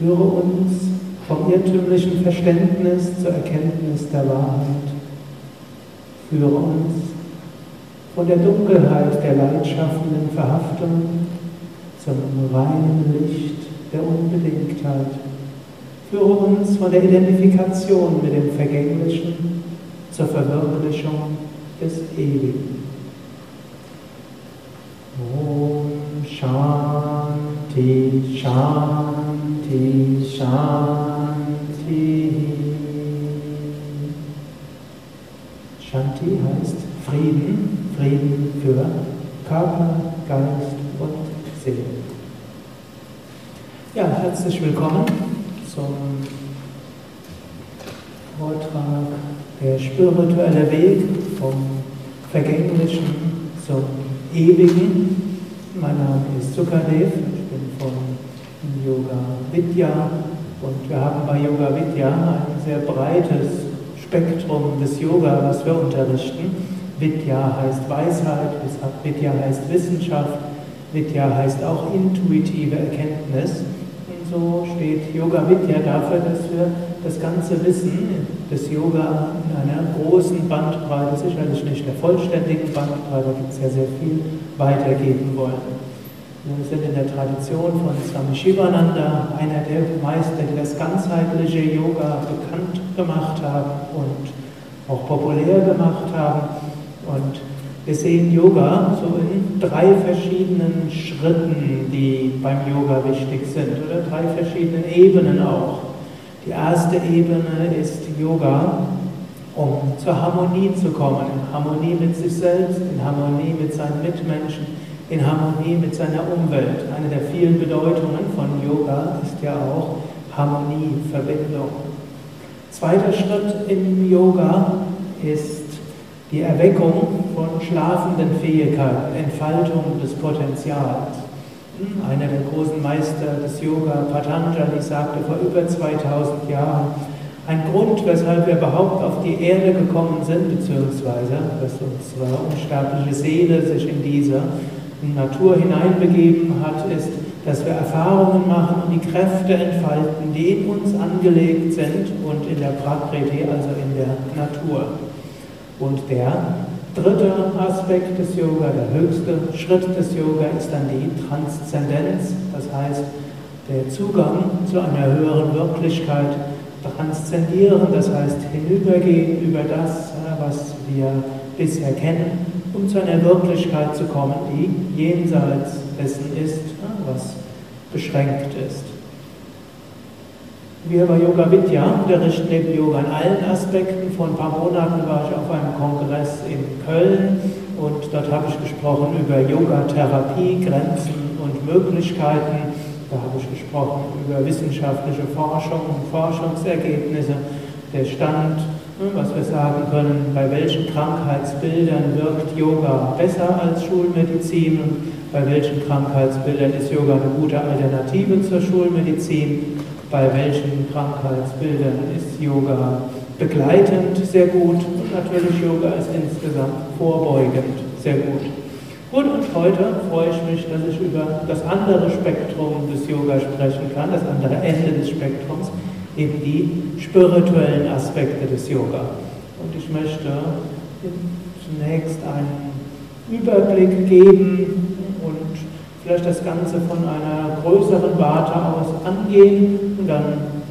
Führe uns vom irrtümlichen Verständnis zur Erkenntnis der Wahrheit. Führe uns von der Dunkelheit der leidschaffenden Verhaftung zum reinen Licht der Unbedingtheit. Führe uns von der Identifikation mit dem Vergänglichen zur Verwirklichung des Ewigen. Om Shanti Shanti Shanti. Shanti heißt Frieden, Frieden für Körper, Geist und Seele. Ja, herzlich willkommen zum Vortrag Der spirituelle Weg vom Vergänglichen zum Ewigen. Mein Name ist von Yoga Vidya und wir haben bei Yoga Vidya ein sehr breites Spektrum des Yoga, was wir unterrichten. Vidya heißt Weisheit, Vidya heißt Wissenschaft, Vidya heißt auch intuitive Erkenntnis. Und so steht Yoga Vidya dafür, dass wir das ganze Wissen des Yoga in einer großen Bandbreite, sicherlich nicht der vollständigen Bandbreite, gibt es ja sehr viel, weitergeben wollen. Wir sind in der Tradition von Swami Shivananda, einer der Meister, die das ganzheitliche Yoga bekannt gemacht haben und auch populär gemacht haben. Und wir sehen Yoga so in drei verschiedenen Schritten, die beim Yoga wichtig sind, oder drei verschiedenen Ebenen auch. Die erste Ebene ist Yoga, um zur Harmonie zu kommen, in Harmonie mit sich selbst, in Harmonie mit seinen Mitmenschen, in Harmonie mit seiner Umwelt. Eine der vielen Bedeutungen von Yoga ist ja auch Harmonie, Verbindung. Zweiter Schritt im Yoga ist die Erweckung von schlafenden Fähigkeiten, Entfaltung des Potenzials. Hm, einer der großen Meister des Yoga, Patanjali, sagte vor über 2000 Jahren, ein Grund, weshalb wir überhaupt auf die Erde gekommen sind, beziehungsweise dass unsere unsterbliche Seele sich in diese Natur hineinbegeben hat, ist, dass wir Erfahrungen machen und die Kräfte entfalten, die in uns angelegt sind und in der Prakriti, also in der Natur. Und der dritte Aspekt des Yoga, der höchste Schritt des Yoga ist dann die Transzendenz, das heißt der Zugang zu einer höheren Wirklichkeit, transzendieren, das heißt hinübergehen über das, was wir bisher kennen um zu einer Wirklichkeit zu kommen, die jenseits dessen ist, was beschränkt ist. Wir bei Yoga Vidya unterrichten den Yoga in allen Aspekten. Vor ein paar Monaten war ich auf einem Kongress in Köln und dort habe ich gesprochen über Yoga-Therapie, Grenzen und Möglichkeiten. Da habe ich gesprochen über wissenschaftliche Forschung und Forschungsergebnisse, der Stand was wir sagen können, bei welchen Krankheitsbildern wirkt Yoga besser als Schulmedizin und bei welchen Krankheitsbildern ist Yoga eine gute Alternative zur Schulmedizin, bei welchen Krankheitsbildern ist Yoga begleitend sehr gut und natürlich Yoga ist insgesamt vorbeugend sehr gut. Gut, und heute freue ich mich, dass ich über das andere Spektrum des Yoga sprechen kann, das andere Ende des Spektrums, eben die spirituellen Aspekte des Yoga. Und ich möchte zunächst einen Überblick geben und vielleicht das Ganze von einer größeren Warte aus angehen und dann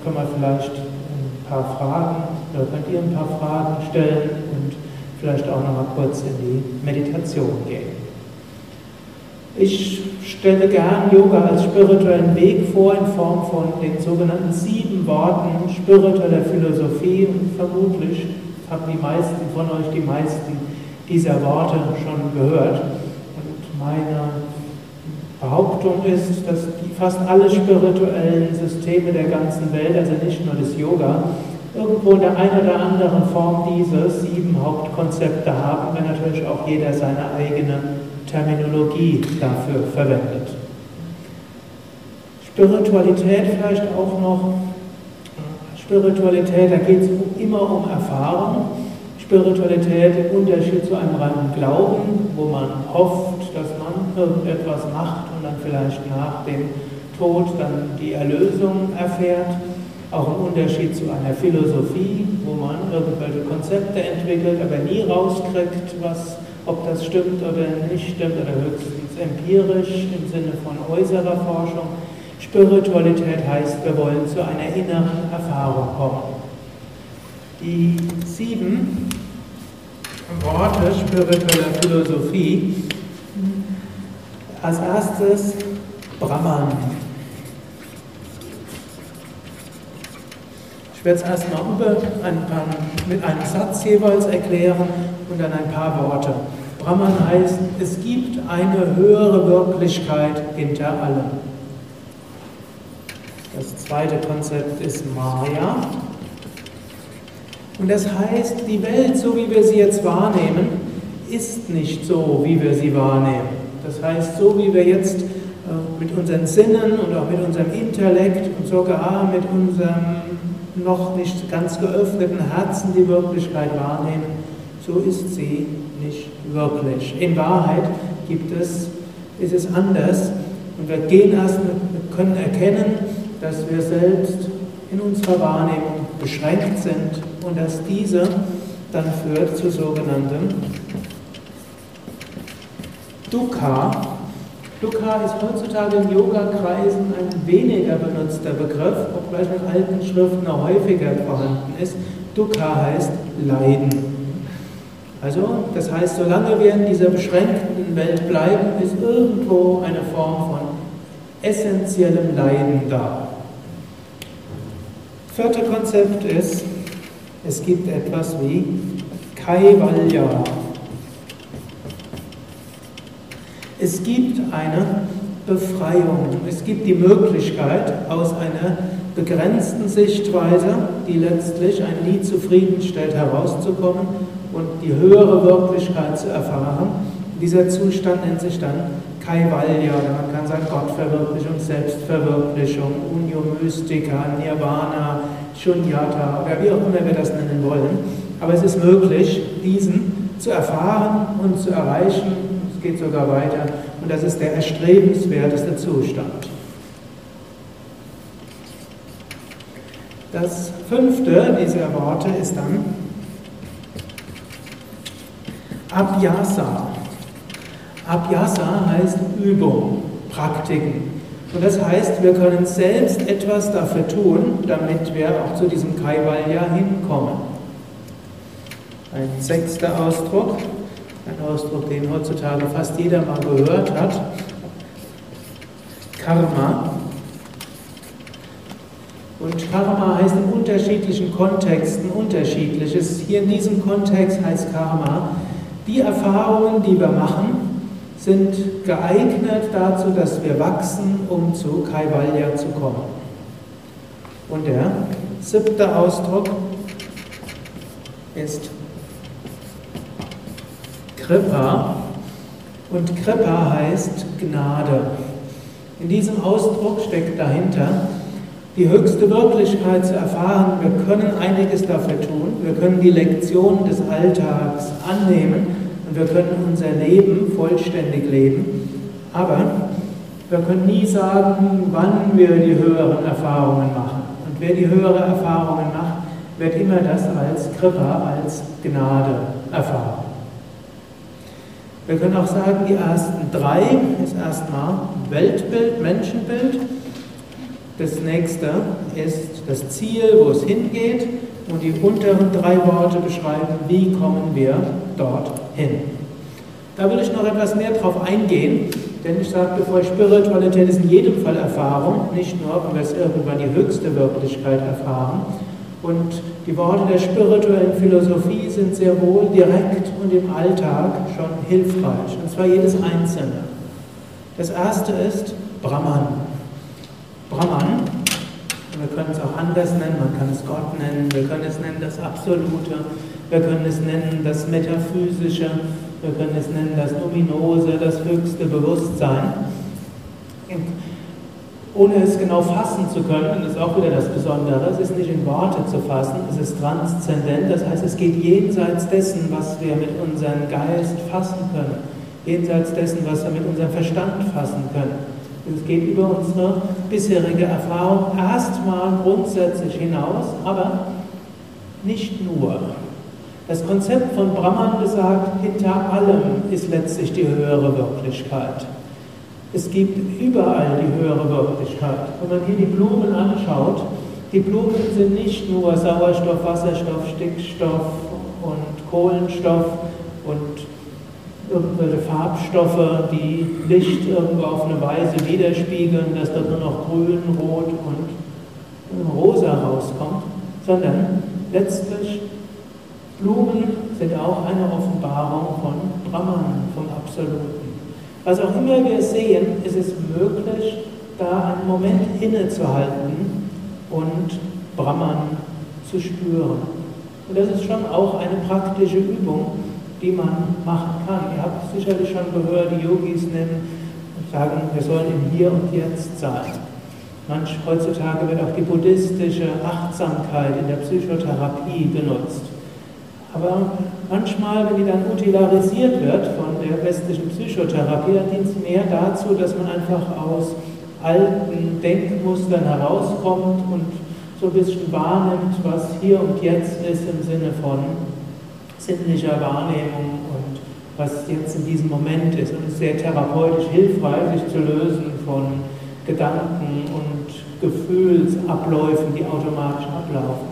können wir vielleicht ein paar Fragen oder könnt ihr ein paar Fragen stellen und vielleicht auch noch mal kurz in die Meditation gehen. Ich stelle gern Yoga als spirituellen Weg vor in Form von den sogenannten sieben Worten spiritueller Philosophie und vermutlich haben die meisten von euch die meisten dieser Worte schon gehört. Und meine Behauptung ist, dass die fast alle spirituellen Systeme der ganzen Welt, also nicht nur das Yoga, irgendwo in der einen oder anderen Form diese sieben Hauptkonzepte haben, wenn natürlich auch jeder seine eigene Terminologie dafür verwendet. Spiritualität vielleicht auch noch. Spiritualität, da geht es immer um Erfahrung. Spiritualität im Unterschied zu einem reinen Glauben, wo man hofft, dass man irgendetwas macht und dann vielleicht nach dem Tod dann die Erlösung erfährt. Auch im Unterschied zu einer Philosophie, wo man irgendwelche Konzepte entwickelt, aber nie rauskriegt, was, ob das stimmt oder nicht stimmt, oder höchstens empirisch im Sinne von äußerer Forschung. Spiritualität heißt, wir wollen zu einer inneren Erfahrung kommen. Die sieben Worte spiritueller Philosophie. Als erstes Brahman. Ich werde es erstmal über ein paar, mit einem Satz jeweils erklären und dann ein paar Worte. Brahman heißt, es gibt eine höhere Wirklichkeit hinter allem. Das zweite Konzept ist Maya. Und das heißt, die Welt, so wie wir sie jetzt wahrnehmen, ist nicht so, wie wir sie wahrnehmen. Das heißt, so wie wir jetzt äh, mit unseren Sinnen und auch mit unserem Intellekt und sogar mit unserem noch nicht ganz geöffneten Herzen die Wirklichkeit wahrnehmen, so ist sie nicht wirklich. In Wahrheit gibt es, ist es anders und wir gehen erst, wir können erkennen, dass wir selbst in unserer Wahrnehmung beschränkt sind und dass diese dann führt zu sogenanntem Dukkha. Dukkha ist heutzutage in Yoga-Kreisen ein weniger benutzter Begriff, obgleich in alten Schriften noch häufiger vorhanden ist. Dukkha heißt Leiden. Also, das heißt, solange wir in dieser beschränkten Welt bleiben, ist irgendwo eine Form von essentiellem Leiden da. Vierte Konzept ist, es gibt etwas wie Kaivalya. Es gibt eine Befreiung. Es gibt die Möglichkeit, aus einer begrenzten Sichtweise, die letztlich einen nie zufriedenstellt, herauszukommen und die höhere Wirklichkeit zu erfahren. Dieser Zustand nennt sich dann Kaivalya, oder man kann sagen Gottverwirklichung, Selbstverwirklichung, Unio Mystica, Nirvana, Shunyata, oder wie auch immer wir das nennen wollen. Aber es ist möglich, diesen zu erfahren und zu erreichen. Es geht sogar weiter. Und das ist der erstrebenswerteste Zustand. Das fünfte dieser Worte ist dann Abhyasa. Abhyasa heißt Übung, Praktiken. Und das heißt, wir können selbst etwas dafür tun, damit wir auch zu diesem Kaivalya hinkommen. Ein sechster Ausdruck, ein Ausdruck, den heutzutage fast jeder mal gehört hat. Karma. Und Karma heißt in unterschiedlichen Kontexten unterschiedliches. Hier in diesem Kontext heißt Karma, die Erfahrungen, die wir machen, sind geeignet dazu, dass wir wachsen, um zu Kaivalya zu kommen. Und der siebte Ausdruck ist Kripa. Und Kripa heißt Gnade. In diesem Ausdruck steckt dahinter, die höchste Wirklichkeit zu erfahren. Wir können einiges dafür tun. Wir können die Lektionen des Alltags annehmen und wir können unser Leben vollständig leben, aber wir können nie sagen, wann wir die höheren Erfahrungen machen. Und wer die höheren Erfahrungen macht, wird immer das als Krippe, als Gnade erfahren. Wir können auch sagen, die ersten drei ist erstmal Weltbild, Menschenbild. Das nächste ist das Ziel, wo es hingeht. Und die unteren drei Worte beschreiben, wie kommen wir dorthin. Da will ich noch etwas mehr drauf eingehen, denn ich sagte vorher, Spiritualität ist in jedem Fall Erfahrung, nicht nur, wenn wir es irgendwann die höchste Wirklichkeit erfahren. Und die Worte der spirituellen Philosophie sind sehr wohl direkt und im Alltag schon hilfreich, und zwar jedes Einzelne. Das erste ist Brahman. Brahman wir können es auch anders nennen, man kann es Gott nennen, wir können es nennen das Absolute, wir können es nennen das Metaphysische, wir können es nennen das Numinose, das höchste Bewusstsein. Ohne es genau fassen zu können, ist auch wieder das Besondere, es ist nicht in Worte zu fassen, es ist transzendent, das heißt, es geht jenseits dessen, was wir mit unserem Geist fassen können, jenseits dessen, was wir mit unserem Verstand fassen können. Es geht über unsere bisherige Erfahrung erstmal grundsätzlich hinaus, aber nicht nur. Das Konzept von Brahman besagt, hinter allem ist letztlich die höhere Wirklichkeit. Es gibt überall die höhere Wirklichkeit. Wenn man hier die Blumen anschaut, die Blumen sind nicht nur Sauerstoff, Wasserstoff, Stickstoff und Kohlenstoff und irgendwelche Farbstoffe, die Licht irgendwo auf eine Weise widerspiegeln, dass dort nur noch grün, rot und rosa rauskommt, sondern letztlich Blumen sind auch eine Offenbarung von Brahman, vom Absoluten. Was auch immer wir sehen, ist es möglich, da einen Moment innezuhalten und Brahman zu spüren. Und das ist schon auch eine praktische Übung, die man machen kann. Ihr habt sicherlich schon gehört, die Yogis nennen und sagen, wir sollen im Hier und Jetzt sein. Manch heutzutage wird auch die buddhistische Achtsamkeit in der Psychotherapie benutzt. Aber manchmal, wenn die dann utilarisiert wird von der westlichen Psychotherapie, dann dient es mehr dazu, dass man einfach aus alten Denkmustern herauskommt und so ein bisschen wahrnimmt, was hier und jetzt ist im Sinne von sinnlicher Wahrnehmung und was jetzt in diesem Moment ist. Und es ist sehr therapeutisch hilfreich, sich zu lösen von Gedanken und Gefühlsabläufen, die automatisch ablaufen.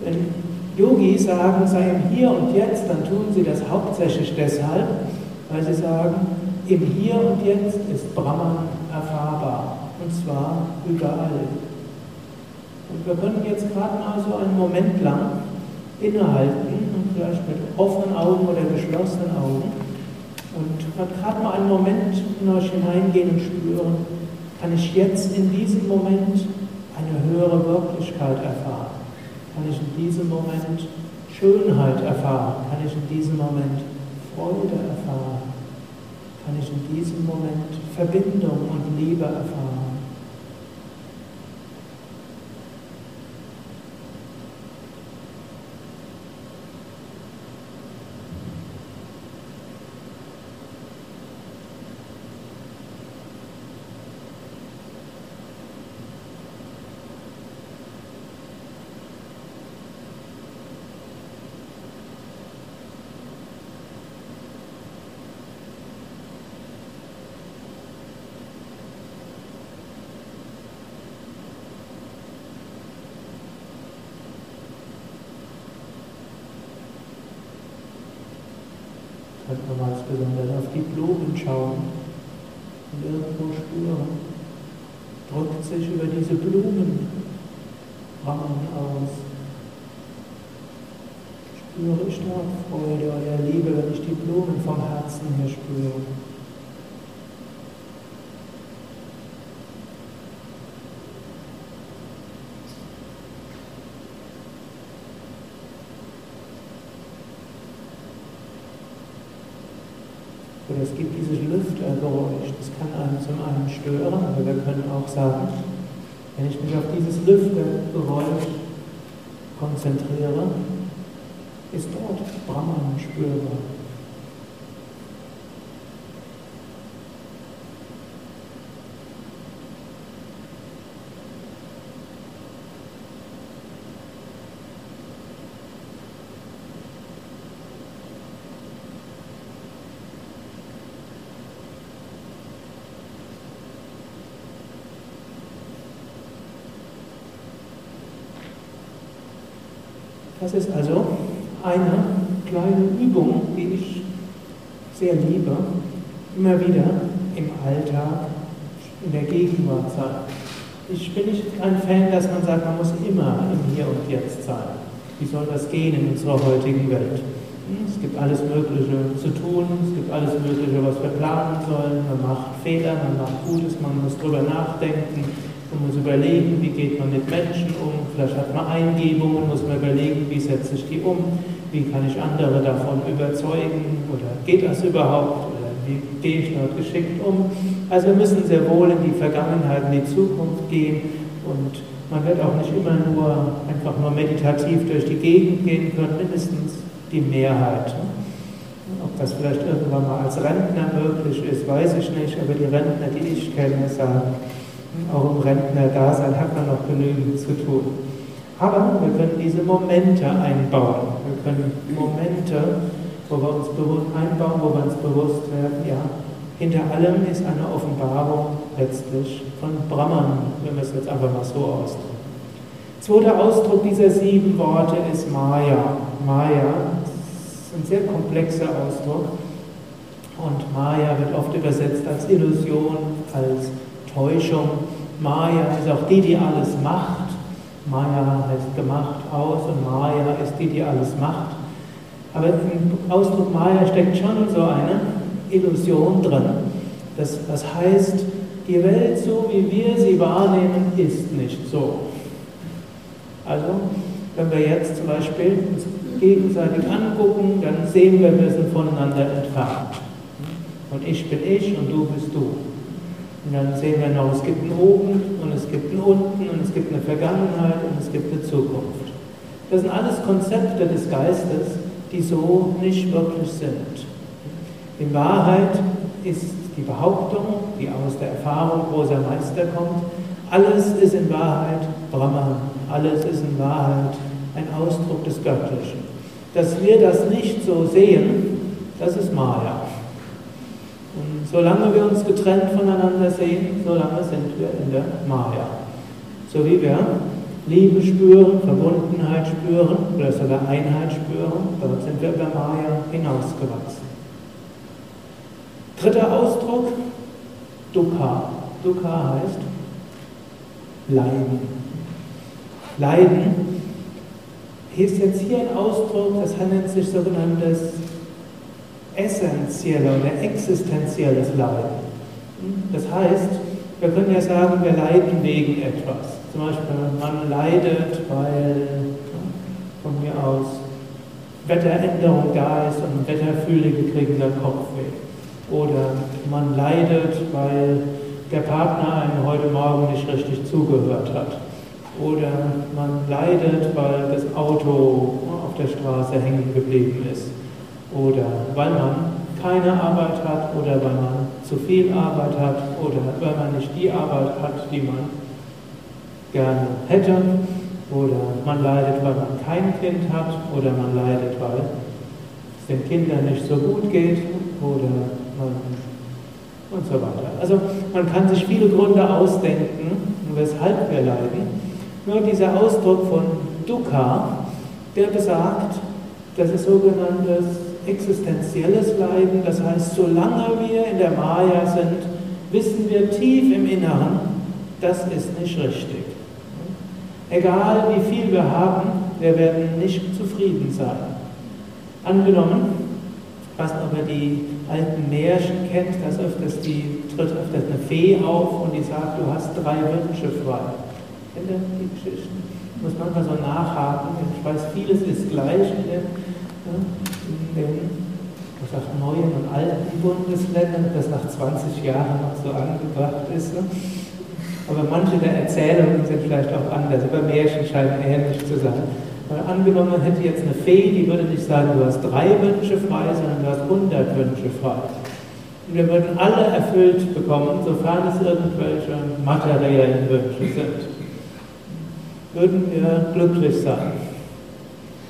Wenn Yogis sagen, sei im Hier und Jetzt, dann tun sie das hauptsächlich deshalb, weil sie sagen, im Hier und Jetzt ist Brahman erfahrbar. Und zwar überall. Und wir können jetzt gerade mal so einen Moment lang innehalten und vielleicht mit offenen Augen oder geschlossenen Augen und gerade mal einen Moment in euch hineingehen und spüren, kann ich jetzt in diesem Moment eine höhere Wirklichkeit erfahren? Kann ich in diesem Moment Schönheit erfahren? Kann ich in diesem Moment Freude erfahren? Kann ich in diesem Moment Verbindung und Liebe erfahren? könnte man ganz besonders auf die Blumen schauen und irgendwo spüren. Drückt sich über diese Blumen Rahmen aus. Spüre ich da Freude oder Liebe, wenn ich die Blumen vom Herzen her spüre. Oder es gibt dieses Lüftergeräusch, das kann einen zum einen stören, aber wir können auch sagen, wenn ich mich auf dieses Lüftergeräusch konzentriere, ist dort Brahman spürbar. Das ist also eine kleine Übung, die ich sehr liebe, immer wieder im Alltag, in der Gegenwart sein. Ich bin nicht ein Fan, dass man sagt, man muss immer im Hier und Jetzt sein. Wie soll das gehen in unserer heutigen Welt? Hm, es gibt alles Mögliche zu tun, es gibt alles Mögliche, was wir planen sollen. Man macht Fehler, man macht Gutes, man muss drüber nachdenken, man muss überlegen, wie geht man mit Menschen um. Vielleicht hat man Eingebungen, muss man überlegen, wie setze ich die um, wie kann ich andere davon überzeugen oder geht das überhaupt oder wie gehe ich dort geschickt um. Also wir müssen sehr wohl in die Vergangenheit, in die Zukunft gehen und man wird auch nicht immer nur einfach nur meditativ durch die Gegend gehen können, mindestens die Mehrheit. Ob das vielleicht irgendwann mal als Rentner möglich ist, weiß ich nicht, aber die Rentner, die ich kenne, sagen, auch im Rentnerdasein hat man noch genügend zu tun. Aber wir können diese Momente einbauen. Wir können Momente, wo wir uns einbauen, wo wir uns bewusst werden, ja, hinter allem ist eine Offenbarung letztlich von Brahman, wenn wir es jetzt einfach mal so ausdrücken. Zweiter Ausdruck dieser sieben Worte ist Maya. Maya ein sehr komplexer Ausdruck. Und Maya wird oft übersetzt als Illusion, als Täuschung. Maya ist auch die, die alles macht. Maya heißt gemacht aus und Maya ist die, die alles macht. Aber im Ausdruck Maya steckt schon so eine Illusion drin. Das, das heißt, die Welt, so wie wir sie wahrnehmen, ist nicht so. Also, wenn wir jetzt zum Beispiel uns gegenseitig angucken, dann sehen wir, wir sind voneinander entfernt. Und ich bin ich und du bist du. Und dann sehen wir noch, es gibt ein Oben und es gibt ein Unten und es gibt eine Vergangenheit und es gibt eine Zukunft. Das sind alles Konzepte des Geistes, die so nicht wirklich sind. In Wahrheit ist die Behauptung, die aus der Erfahrung großer Meister kommt, alles ist in Wahrheit Brahman, alles ist in Wahrheit ein Ausdruck des Göttlichen. Dass wir das nicht so sehen, das ist Maya. Und solange wir uns getrennt voneinander sehen, solange sind wir in der Maya. So wie wir Liebe spüren, Verbundenheit spüren oder sogar Einheit spüren, dort sind wir über Maya hinausgewachsen. Dritter Ausdruck, Dukkha. Dukkha heißt Leiden. Leiden ist jetzt hier ein Ausdruck, das nennt sich sogenanntes essentielles oder existenzielles Leiden. Das heißt, wir können ja sagen, wir leiden wegen etwas. Zum Beispiel, man leidet, weil von mir aus Wetteränderung da ist und Wetterfühlige kriegen der Kopfweh. Oder man leidet, weil der Partner einem heute Morgen nicht richtig zugehört hat. Oder man leidet, weil das Auto auf der Straße hängen geblieben ist. Oder weil man keine Arbeit hat oder weil man zu viel Arbeit hat oder weil man nicht die Arbeit hat, die man gerne hätte. Oder man leidet, weil man kein Kind hat oder man leidet, weil es den Kindern nicht so gut geht oder man und so weiter. Also man kann sich viele Gründe ausdenken, weshalb wir leiden. Nur dieser Ausdruck von Dukkha, der besagt, das ist sogenanntes existenzielles Leiden. Das heißt, solange wir in der Maya sind, wissen wir tief im Inneren, das ist nicht richtig. Egal wie viel wir haben, wir werden nicht zufrieden sein. Angenommen, was aber die alten Märchen kennt, dass öfters die tritt öfters eine Fee auf und die sagt, du hast drei Wünsche frei. Kennt ihr die Geschichten? Muss manchmal so nachhaken. Ich weiß, vieles ist gleich in den, in den sag, neuen und alten Bundesländern, das nach 20 Jahren noch so angebracht ist. Ne? Aber manche der Erzählungen sind vielleicht auch anders, aber Märchen scheinen ähnlich zu sein. Weil angenommen, man hätte jetzt eine Fee, die würde nicht sagen, du hast drei Wünsche frei, sondern du hast 100 Wünsche frei. Und wir würden alle erfüllt bekommen, sofern es irgendwelche materiellen Wünsche sind. Würden wir glücklich sein.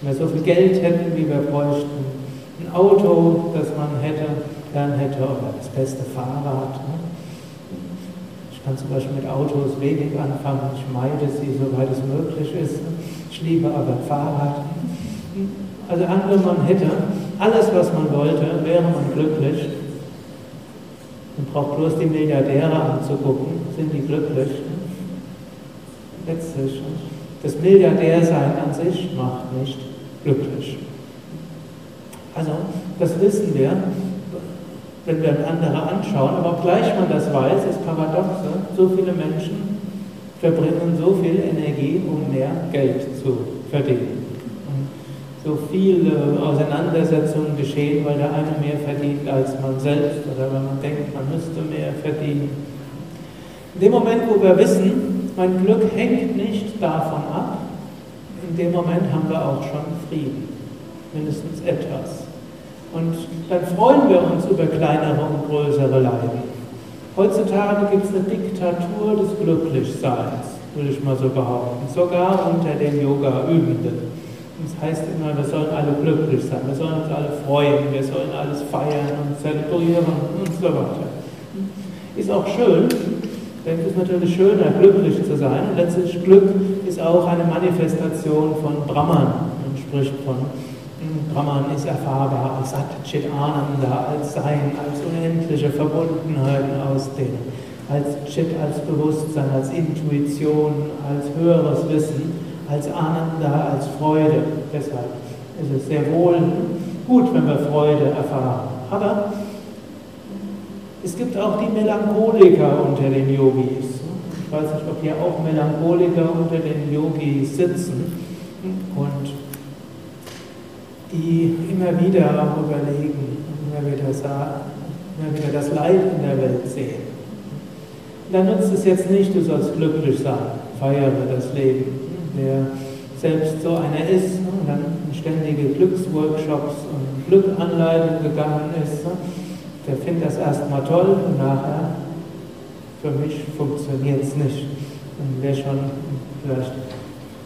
Wenn wir so viel Geld hätten, wie wir bräuchten. Ein Auto, das man hätte, gern hätte, oder das beste Fahrrad. Ne? Ich kann zum Beispiel mit Autos wenig anfangen. Ich meide sie, soweit es möglich ist. Ich liebe aber Fahrrad. Also angenommen, man hätte alles, was man wollte, wäre man glücklich. Man braucht bloß die Milliardäre anzugucken, sind die glücklich. Letztlich. Das Milliardärsein an sich macht nicht glücklich. Also, das wissen wir, wenn wir andere anschauen, aber obgleich man das weiß, ist paradoxe, so viele Menschen verbringen so viel Energie, um mehr Geld zu verdienen. Und so viele Auseinandersetzungen geschehen, weil der eine mehr verdient als man selbst oder weil man denkt, man müsste mehr verdienen. In dem Moment, wo wir wissen, mein Glück hängt nicht davon ab, in dem Moment haben wir auch schon Frieden, mindestens etwas. Und dann freuen wir uns über kleinere und größere Leiden. Heutzutage gibt es eine Diktatur des Glücklichseins, würde ich mal so behaupten, sogar unter den Yoga-Übenden. Das heißt immer, wir sollen alle glücklich sein, wir sollen uns alle freuen, wir sollen alles feiern und zelebrieren und so weiter. Ist auch schön, denn es ist natürlich schöner, glücklich zu sein. Und letztlich Glück ist auch eine Manifestation von Brahman. Man spricht von hm, Brahman ist erfahrbar als Sat Chit Ananda, als Sein, als unendliche Verbundenheiten aus dem, als Chit, als Bewusstsein, als Intuition, als höheres Wissen als Ananda, als Freude. Deshalb ist es sehr wohl gut, wenn wir Freude erfahren. Aber es gibt auch die Melancholiker unter den Yogis. Ich weiß nicht, ob hier auch Melancholiker unter den Yogis sitzen und die immer wieder auch überlegen, immer wieder immer wieder das Leid in der Welt sehen. Dann nutzt es jetzt nicht, du sollst glücklich sein, feiere das Leben der selbst so einer ist ne, und dann in ständige Glücksworkshops und Glückanleitungen gegangen ist, ne, der findet das erstmal toll und nachher, für mich funktioniert es nicht. Und wer schon vielleicht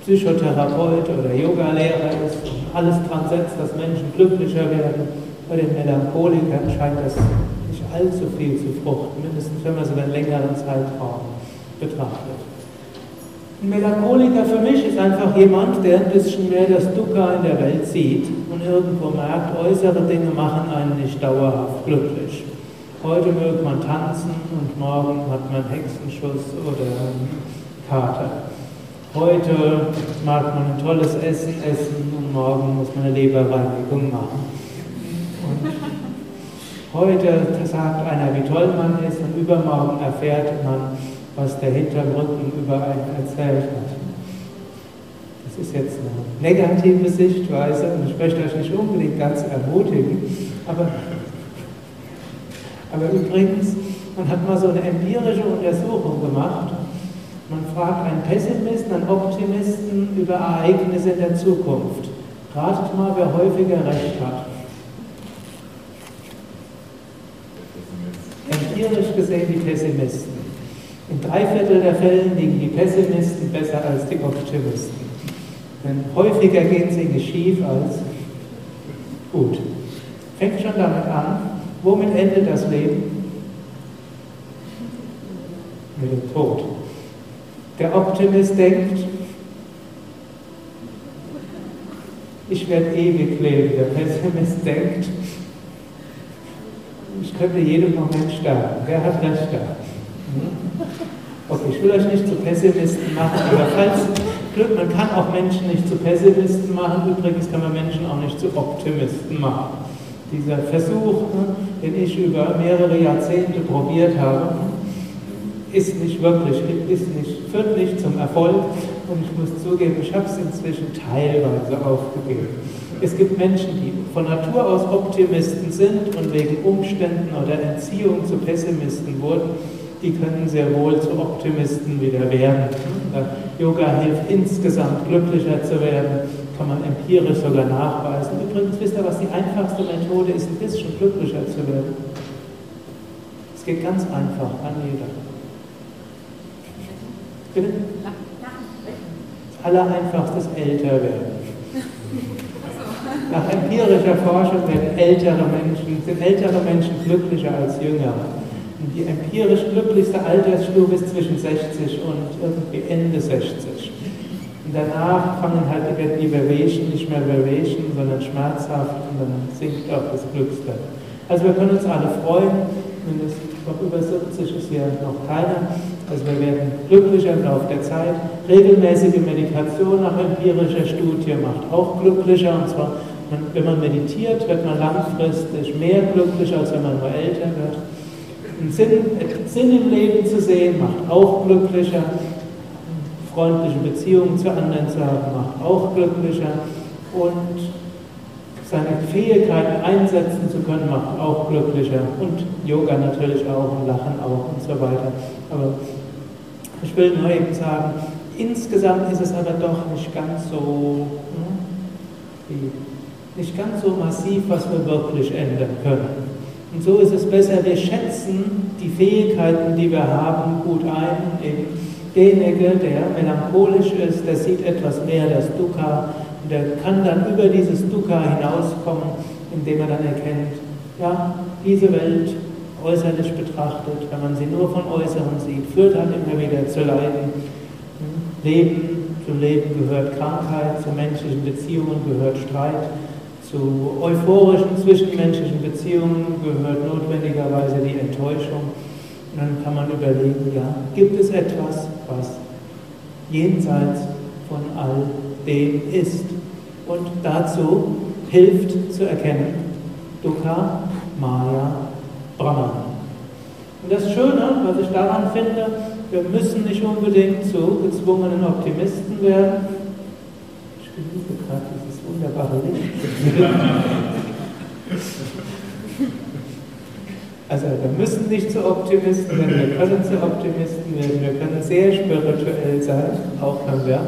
Psychotherapeut oder Yogalehrer ist und alles dran setzt, dass Menschen glücklicher werden, bei den Melancholikern scheint das nicht allzu viel zu fruchten, mindestens wenn man so einen längeren Zeitraum betrachtet. Ein Melancholiker für mich ist einfach jemand, der ein bisschen mehr das Dukkha in der Welt sieht irgendwo merkt, äußere Dinge machen einen nicht dauerhaft glücklich. Heute mögt man tanzen und morgen hat man Hexenschuss oder Kater. Heute mag man ein tolles Essen essen und morgen muss man eine Leberreinigung machen. Und heute sagt einer, wie toll man ist und übermorgen erfährt man, was der Hintergrund über einen erzählt hat. Das ist jetzt eine negative Sichtweise und ich möchte euch nicht unbedingt ganz ermutigen, aber, aber übrigens, man hat mal so eine empirische Untersuchung gemacht. Man fragt einen Pessimisten, einen Optimisten über Ereignisse in der Zukunft. Ratet mal, wer häufiger recht hat. Empirisch gesehen die Pessimisten. In drei Viertel der Fälle liegen die Pessimisten besser als die Optimisten. Denn häufiger gehen sie nicht schief als gut. Fängt schon damit an, womit endet das Leben? Mit dem Tod. Der Optimist denkt, ich werde ewig leben. Der Pessimist denkt, ich könnte jeden Moment sterben. Wer hat recht da? Okay, ich will euch nicht zu Pessimisten machen, aber falls Glück, man kann auch Menschen nicht zu Pessimisten machen, übrigens kann man Menschen auch nicht zu Optimisten machen. Dieser Versuch, ne, den ich über mehrere Jahrzehnte probiert habe, ist nicht wirklich, ist nicht, führt zum Erfolg und ich muss zugeben, ich habe es inzwischen teilweise aufgegeben. Es gibt Menschen, die von Natur aus Optimisten sind und wegen Umständen oder Entziehung zu Pessimisten wurden die können sehr wohl zu Optimisten wieder werden. Yoga hilft insgesamt glücklicher zu werden, kann man empirisch sogar nachweisen. Übrigens wisst ihr, was die einfachste Methode ist, ein bisschen glücklicher zu werden. Es geht ganz einfach an jeder. Bitte? Das Allereinfachste ist älter werden. Nach empirischer Forschung werden ältere Menschen, sind ältere Menschen glücklicher als jüngere die empirisch glücklichste Altersstufe ist zwischen 60 und irgendwie Ende 60. Und danach fangen halt die Verwehen nicht mehr Verwehen, sondern schmerzhaft und dann sinkt auch das Glückslevel. Also wir können uns alle freuen, mindestens über 70 ist hier noch keiner. Also wir werden glücklicher im Laufe der Zeit. Regelmäßige Meditation nach empirischer Studie macht auch glücklicher. Und zwar, wenn man meditiert, wird man langfristig mehr glücklich, als wenn man nur älter wird einen Sinn, Sinn im Leben zu sehen, macht auch glücklicher. Freundliche Beziehungen zu anderen zu haben, macht auch glücklicher. Und seine Fähigkeiten einsetzen zu können, macht auch glücklicher. Und Yoga natürlich auch und Lachen auch und so weiter. Aber ich will nur eben sagen, insgesamt ist es aber doch nicht ganz so, hm, nicht ganz so massiv, was wir wirklich ändern können. Und so ist es besser, wir schätzen die Fähigkeiten, die wir haben, gut ein. Eben derjenige, der melancholisch ist, der sieht etwas mehr das Dukkha und der kann dann über dieses Dukkha hinauskommen, indem er dann erkennt, ja, diese Welt äußerlich betrachtet, wenn man sie nur von Äußeren sieht, führt dann immer wieder zu Leiden. Leben, zum Leben gehört Krankheit, zu menschlichen Beziehungen gehört Streit, zu euphorischen zwischenmenschlichen Beziehungen gehört notwendigerweise die Enttäuschung. Und dann kann man überlegen, ja, gibt es etwas, was jenseits von all dem ist? Und dazu hilft zu erkennen, Dukkha, Maya, Brahman. Und das Schöne, was ich daran finde, wir müssen nicht unbedingt zu gezwungenen Optimisten werden. Ich genieße gerade wunderbare Licht. Also wir müssen nicht zu Optimisten werden, wir können zu Optimisten werden, wir können sehr spirituell sein, auch wenn wir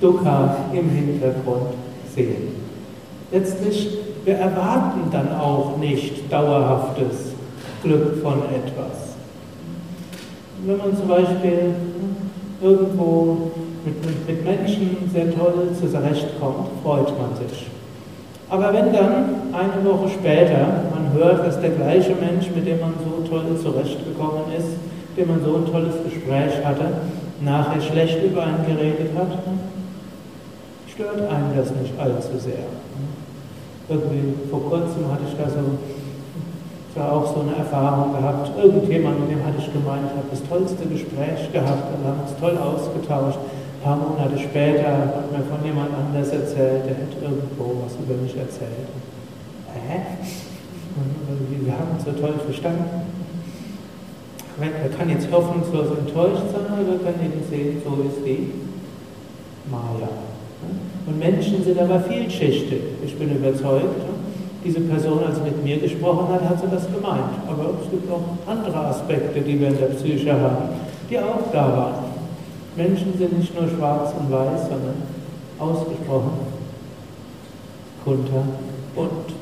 Dukkha im Hintergrund sehen. Letztlich, wir erwarten dann auch nicht dauerhaftes Glück von etwas. Wenn man zum Beispiel irgendwo mit, mit Menschen sehr toll zurechtkommt, freut man sich. Aber wenn dann eine Woche später man hört, dass der gleiche Mensch, mit dem man so toll zurechtgekommen ist, mit dem man so ein tolles Gespräch hatte, nachher schlecht über einen geredet hat, stört einen das nicht allzu sehr. Irgendwie vor kurzem hatte ich da so da auch so eine Erfahrung gehabt. Irgendjemand, mit dem hatte ich gemeint, ich habe das tollste Gespräch gehabt und haben uns toll ausgetauscht. Ein paar Monate später hat mir von jemand anders erzählt, der hätte irgendwo was über mich erzählt. Hä? Wir haben uns so toll verstanden. Man kann jetzt hoffnungslos enttäuscht sein, aber können eben sehen, so ist die Maya. Und Menschen sind aber vielschichtig. Ich bin überzeugt, diese Person, als sie mit mir gesprochen hat, hat sie das gemeint. Aber es gibt auch andere Aspekte, die wir in der Psyche haben, die auch da waren. Menschen sind nicht nur schwarz und weiß, sondern ausgesprochen kunter und